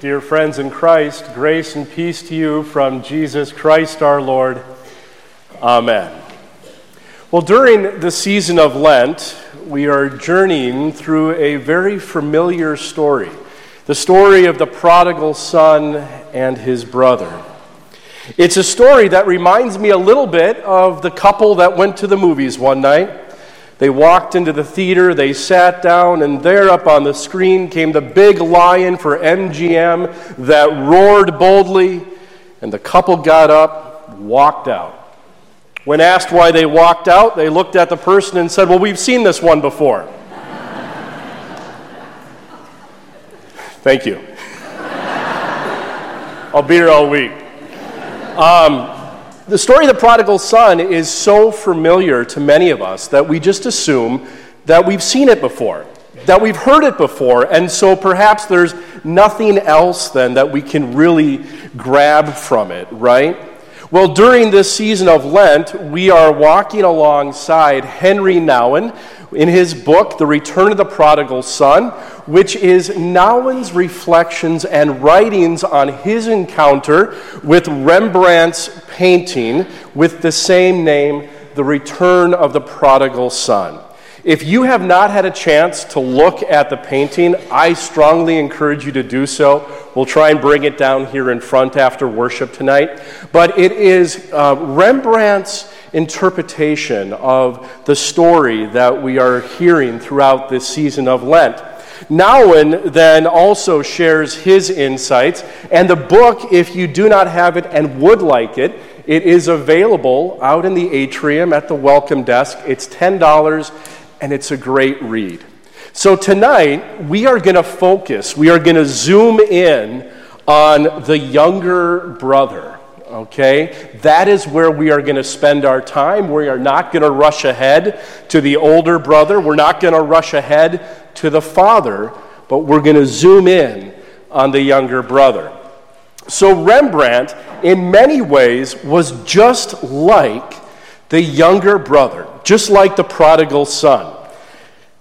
Dear friends in Christ, grace and peace to you from Jesus Christ our Lord. Amen. Well, during the season of Lent, we are journeying through a very familiar story the story of the prodigal son and his brother. It's a story that reminds me a little bit of the couple that went to the movies one night. They walked into the theater, they sat down, and there up on the screen came the big lion for MGM that roared boldly, and the couple got up, walked out. When asked why they walked out, they looked at the person and said, Well, we've seen this one before. Thank you. I'll be here all week. Um, the story of the prodigal son is so familiar to many of us that we just assume that we've seen it before, that we've heard it before, and so perhaps there's nothing else then that we can really grab from it, right? Well, during this season of Lent, we are walking alongside Henry Nouwen in his book, The Return of the Prodigal Son, which is Nouwen's reflections and writings on his encounter with Rembrandt's painting with the same name, The Return of the Prodigal Son. If you have not had a chance to look at the painting, I strongly encourage you to do so. We'll try and bring it down here in front after worship tonight. But it is uh, Rembrandt's interpretation of the story that we are hearing throughout this season of Lent. Nouwen then also shares his insights, and the book, if you do not have it and would like it, it is available out in the atrium at the welcome desk. It's $10 and it's a great read. So tonight, we are going to focus, we are going to zoom in on the younger brother okay? That is where we are going to spend our time. We are not going to rush ahead to the older brother. We're not going to rush ahead to the father, but we're going to zoom in on the younger brother. So, Rembrandt, in many ways, was just like the younger brother, just like the prodigal son.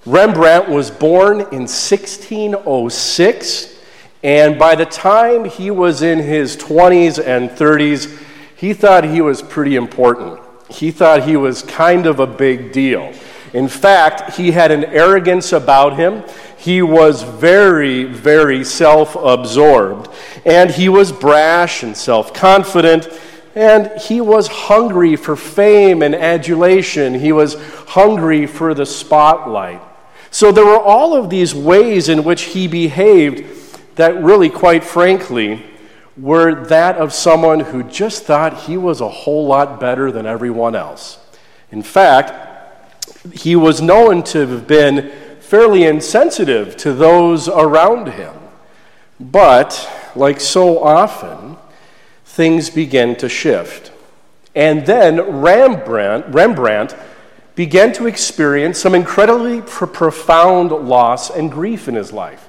Rembrandt was born in 1606 and by the time he was in his 20s and 30s, he thought he was pretty important. He thought he was kind of a big deal. In fact, he had an arrogance about him. He was very, very self absorbed. And he was brash and self confident. And he was hungry for fame and adulation. He was hungry for the spotlight. So there were all of these ways in which he behaved that really, quite frankly, were that of someone who just thought he was a whole lot better than everyone else. In fact, he was known to have been fairly insensitive to those around him. But, like so often, things began to shift. And then Rembrandt, Rembrandt began to experience some incredibly profound loss and grief in his life.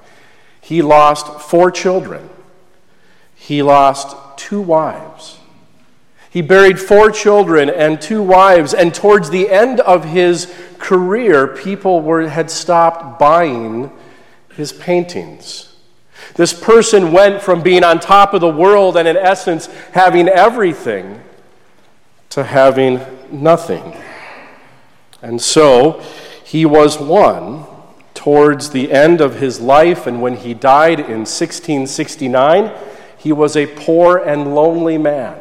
He lost four children. He lost two wives. He buried four children and two wives, and towards the end of his career, people were, had stopped buying his paintings. This person went from being on top of the world and, in essence, having everything to having nothing. And so he was one towards the end of his life, and when he died in 1669, he was a poor and lonely man.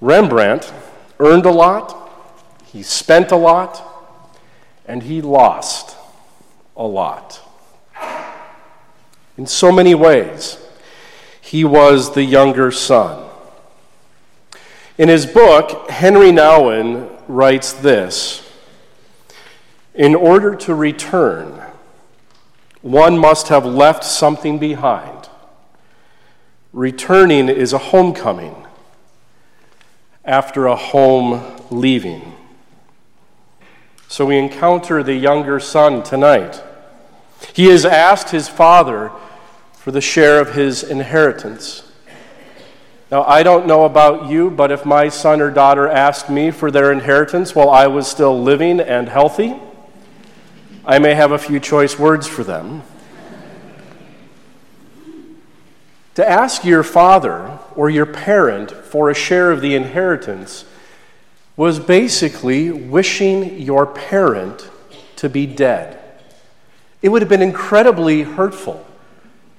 Rembrandt earned a lot, he spent a lot, and he lost a lot. In so many ways, he was the younger son. In his book, Henry Nouwen writes this in order to return, one must have left something behind. Returning is a homecoming after a home leaving. So we encounter the younger son tonight. He has asked his father for the share of his inheritance. Now, I don't know about you, but if my son or daughter asked me for their inheritance while I was still living and healthy, I may have a few choice words for them. To ask your father or your parent for a share of the inheritance was basically wishing your parent to be dead. It would have been incredibly hurtful.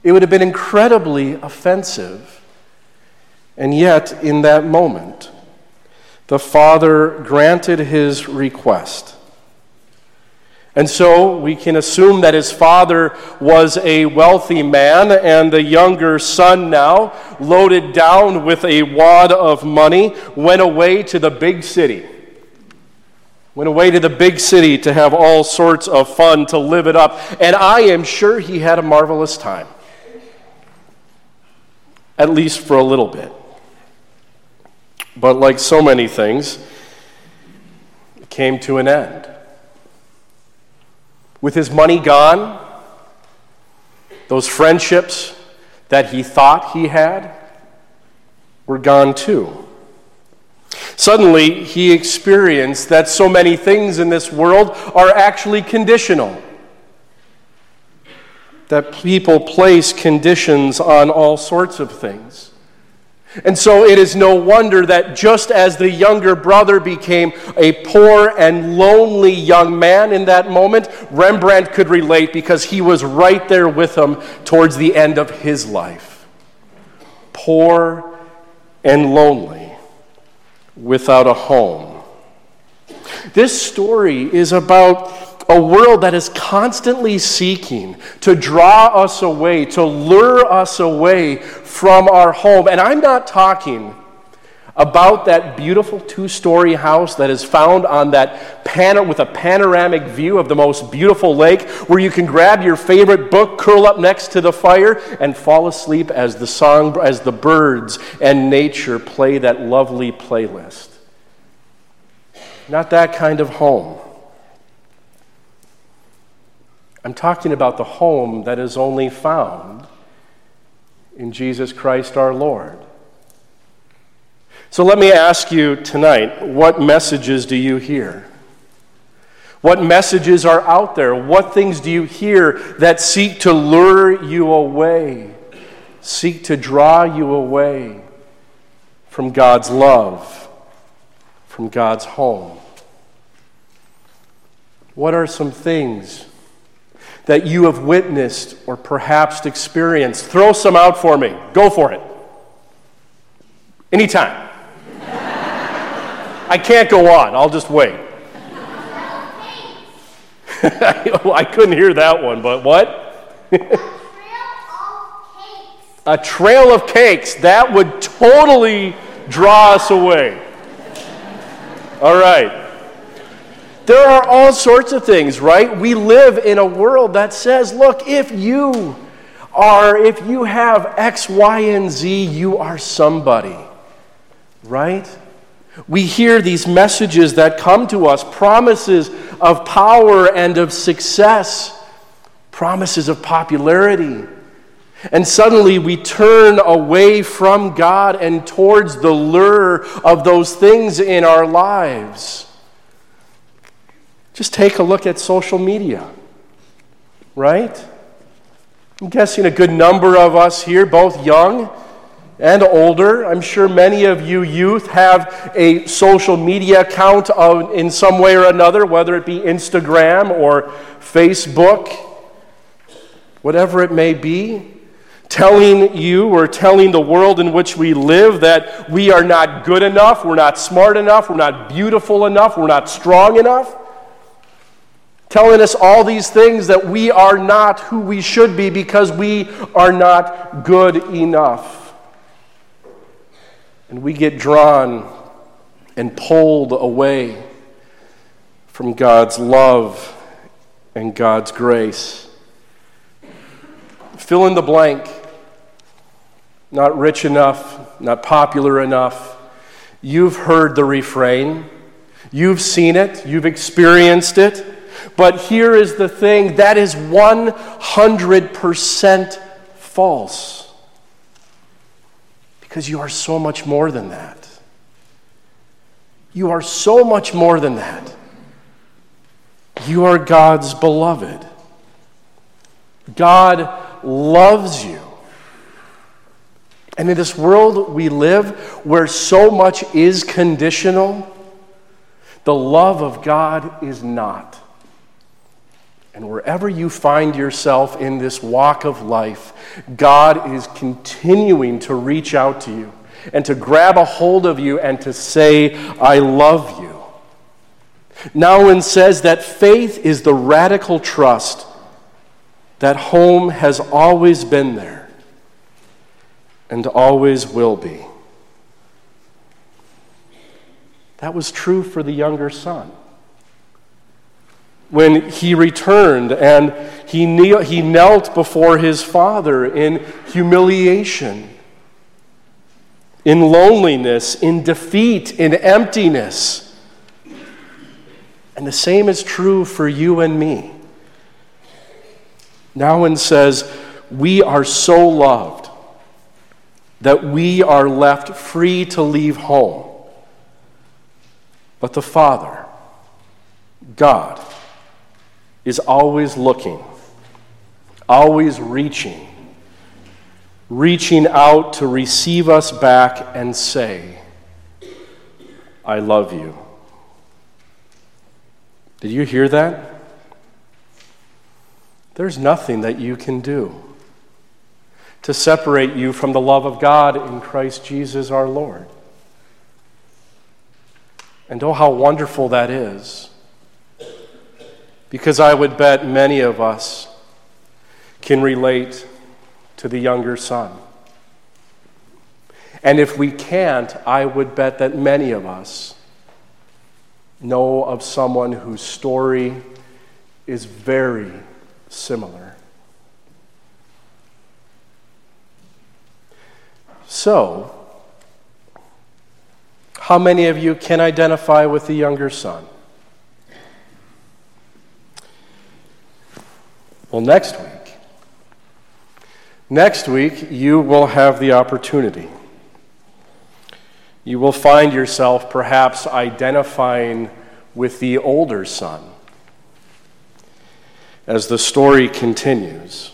It would have been incredibly offensive. And yet, in that moment, the father granted his request. And so we can assume that his father was a wealthy man, and the younger son, now loaded down with a wad of money, went away to the big city. Went away to the big city to have all sorts of fun, to live it up. And I am sure he had a marvelous time. At least for a little bit. But like so many things, it came to an end. With his money gone, those friendships that he thought he had were gone too. Suddenly, he experienced that so many things in this world are actually conditional. That people place conditions on all sorts of things. And so it is no wonder that just as the younger brother became a poor and lonely young man in that moment, Rembrandt could relate because he was right there with him towards the end of his life. Poor and lonely, without a home. This story is about a world that is constantly seeking to draw us away, to lure us away from our home. And I'm not talking about that beautiful two-story house that is found on that pan- with a panoramic view of the most beautiful lake where you can grab your favorite book curl up next to the fire and fall asleep as the song as the birds and nature play that lovely playlist not that kind of home I'm talking about the home that is only found in Jesus Christ our Lord. So let me ask you tonight what messages do you hear? What messages are out there? What things do you hear that seek to lure you away, seek to draw you away from God's love, from God's home? What are some things that you have witnessed or perhaps experienced. Throw some out for me. Go for it. Anytime. I can't go on. I'll just wait. I couldn't hear that one, but what? A trail of cakes. That would totally draw us away. All right. There are all sorts of things, right? We live in a world that says, look, if you are, if you have X, Y, and Z, you are somebody, right? We hear these messages that come to us promises of power and of success, promises of popularity. And suddenly we turn away from God and towards the lure of those things in our lives. Just take a look at social media, right? I'm guessing a good number of us here, both young and older. I'm sure many of you youth have a social media account of, in some way or another, whether it be Instagram or Facebook, whatever it may be, telling you or telling the world in which we live that we are not good enough, we're not smart enough, we're not beautiful enough, we're not strong enough telling us all these things that we are not who we should be because we are not good enough. And we get drawn and pulled away from God's love and God's grace. Fill in the blank. Not rich enough, not popular enough. You've heard the refrain. You've seen it. You've experienced it. But here is the thing that is 100% false. Because you are so much more than that. You are so much more than that. You are God's beloved. God loves you. And in this world we live, where so much is conditional, the love of God is not. And wherever you find yourself in this walk of life, God is continuing to reach out to you and to grab a hold of you and to say, I love you. Nouwen says that faith is the radical trust that home has always been there and always will be. That was true for the younger son. When he returned and he, kneel, he knelt before his father in humiliation, in loneliness, in defeat, in emptiness. And the same is true for you and me. Nouwen says, We are so loved that we are left free to leave home. But the Father, God, is always looking, always reaching, reaching out to receive us back and say, I love you. Did you hear that? There's nothing that you can do to separate you from the love of God in Christ Jesus our Lord. And oh, how wonderful that is. Because I would bet many of us can relate to the younger son. And if we can't, I would bet that many of us know of someone whose story is very similar. So, how many of you can identify with the younger son? Well, next week, next week, you will have the opportunity. You will find yourself perhaps identifying with the older son as the story continues.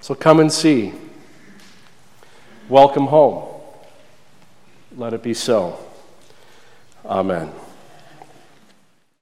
So come and see. Welcome home. Let it be so. Amen.